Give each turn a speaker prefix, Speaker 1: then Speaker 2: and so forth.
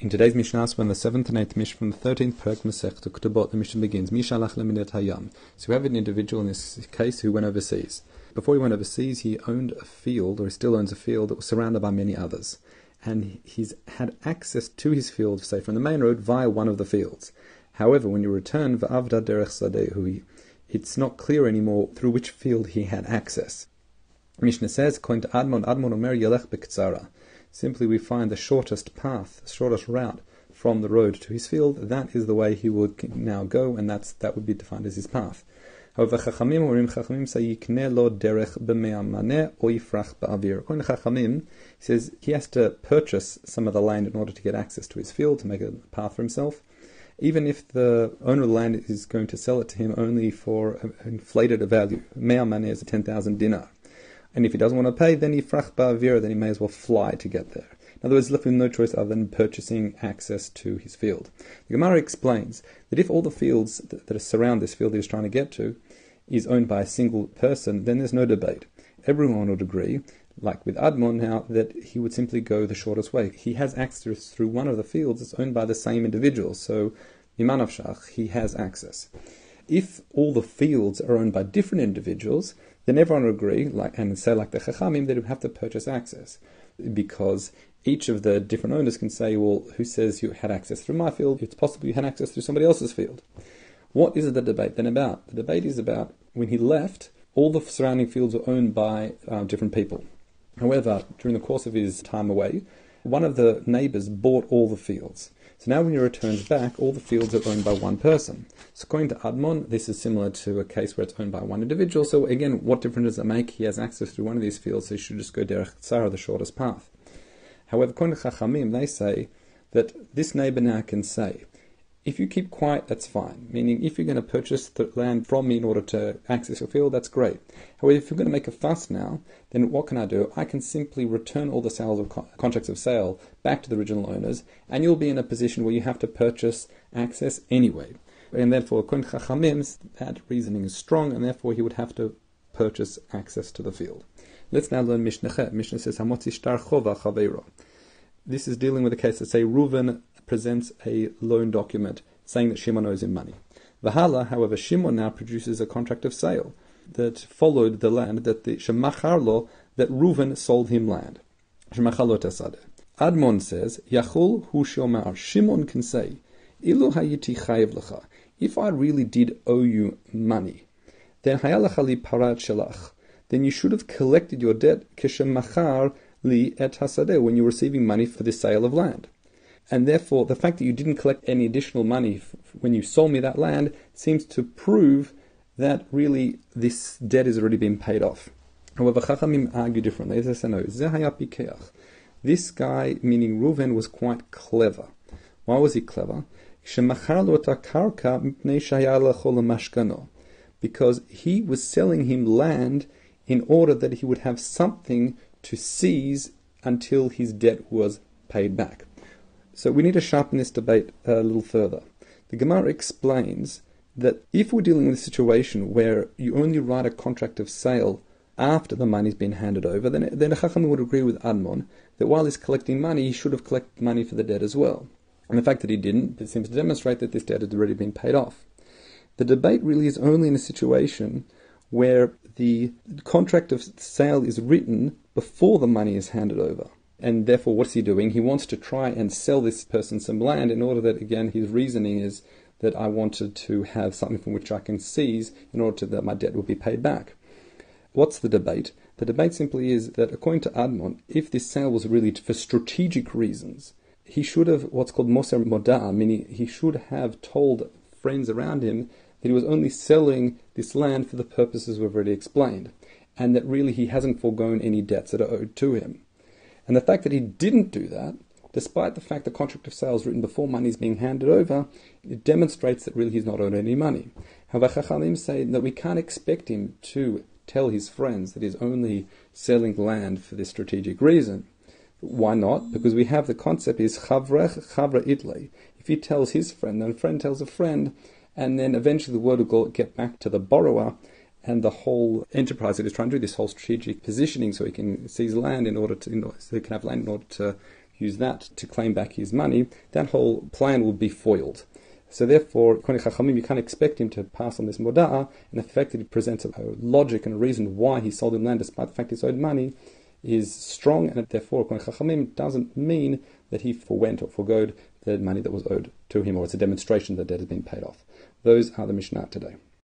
Speaker 1: In today's Mishnah, when the seventh and eighth Mishnah from the thirteenth Perek Masech to Ketubot, the Mishnah begins. Mishalach leminet hayam. So we have an individual in this case who went overseas. Before he went overseas, he owned a field, or he still owns a field that was surrounded by many others, and he's had access to his field, say from the main road, via one of the fields. However, when you return va'avda derech sadehu, it's not clear anymore through which field he had access. Mishnah says, to Admon, Admon Omer Yelech Bektsara. Simply we find the shortest path, the shortest route from the road to his field. That is the way he would now go, and that's that would be defined as his path. However, Chachamim or Chachamim say yikne lo derech b'me'amaneh ba'avir. According to Chachamim, he says he has to purchase some of the land in order to get access to his field to make a path for himself. Even if the owner of the land is going to sell it to him only for inflated value, me'amaneh is a ten thousand dinar. And if he doesn't want to pay, then he frach ba'avira, then he may as well fly to get there. In other words, left with no choice other than purchasing access to his field. The Gemara explains that if all the fields that, surround this field he's trying to get to is owned by a single person, then there's no debate. Everyone would agree, like with Admon now, that he would simply go the shortest way. He has access through one of the fields that's owned by the same individual, so Imanov Shach, he has access. If all the fields are owned by different individuals, then everyone would agree, like and say like the Chachamim, they would have to purchase access because each of the different owners can say, well, who says you had access through my field? It's possible you had access through somebody else's field. What is the debate then about? The debate is about when he left, all the surrounding fields were owned by uh, different people. However, during the course of his time away, one of the neighbors bought all the fields. So now when he returns back, all the fields are owned by one person. So according to Admon, this is similar to a case where it's owned by one individual. So again, what difference does it make? He has access to one of these fields, so he should just go derech tzara, the shortest path. However, according to Chachamim, they say that this neighbor now can say, if you keep quiet, that's fine. Meaning, if you're going to purchase the land from me in order to access your field, that's great. However, if you're going to make a fuss now, then what can I do? I can simply return all the sales of co- contracts of sale back to the original owners, and you'll be in a position where you have to purchase access anyway. And therefore, to Chachamim, that reasoning is strong, and therefore he would have to purchase access to the field. Let's now learn Mishnah. Mishnah says, Hamotzi shtar chova chaveiro. This is dealing with a case that say Reuven presents a loan document saying that Shimon owes him money. Vahala, however, Shimon now produces a contract of sale that followed the land that the Shemacharlo that Reuven sold him land. Shemacharlo tasade. Admon says, Yachul hu shomar. Shimon can say, Ilu hayiti chayev lecha. If I really did owe you money, then hayalachali parat shelach. Then you should have collected your debt kishemachar li et hasadeh when you were receiving money for the sale of land. And therefore, the fact that you didn't collect any additional money f- when you sold me that land seems to prove that really this debt has already been paid off. However, Chachamim argue differently. They say, no, this guy, meaning Reuven, was quite clever. Why was he clever? Because he was selling him land in order that he would have something to seize until his debt was paid back. So we need to sharpen this debate a little further. The Gemara explains that if we're dealing with a situation where you only write a contract of sale after the money's been handed over, then then Chacham would agree with Admon that while he's collecting money, he should have collected money for the debt as well. And the fact that he didn't it seems to demonstrate that this debt had already been paid off. The debate really is only in a situation where the contract of sale is written before the money is handed over. And therefore, what's he doing? He wants to try and sell this person some land in order that, again, his reasoning is that I wanted to have something from which I can seize in order to, that my debt will be paid back. What's the debate? The debate simply is that, according to Admon, if this sale was really for strategic reasons, he should have what's called Moser Moda, meaning he should have told friends around him that he was only selling this land for the purposes we've already explained, and that really he hasn't foregone any debts that are owed to him. And the fact that he didn't do that, despite the fact the contract of sale is written before money is being handed over, it demonstrates that really he's not owed any money. However, Chachamim say that we can't expect him to tell his friends that he's only selling land for this strategic reason. Why not? Because we have the concept is chavrech chavra itle. If he tells his friend, then a friend tells a friend, and then eventually the word will get back to the borrower, and the whole enterprise that is trying to do this whole strategic positioning so he can seize land in order to, so he can have land in order to use that to claim back his money, that whole plan will be foiled. So therefore, Kohen Chachamim, you can't expect him to pass on this moda'ah, and the fact that he presents a logic and a reason why he sold him land despite the fact he's owed money is strong, and therefore Kohen Chachamim doesn't mean that he forwent or forgoed the money that was owed to him, or it's a demonstration that debt has been paid off. Those are the Mishnah today.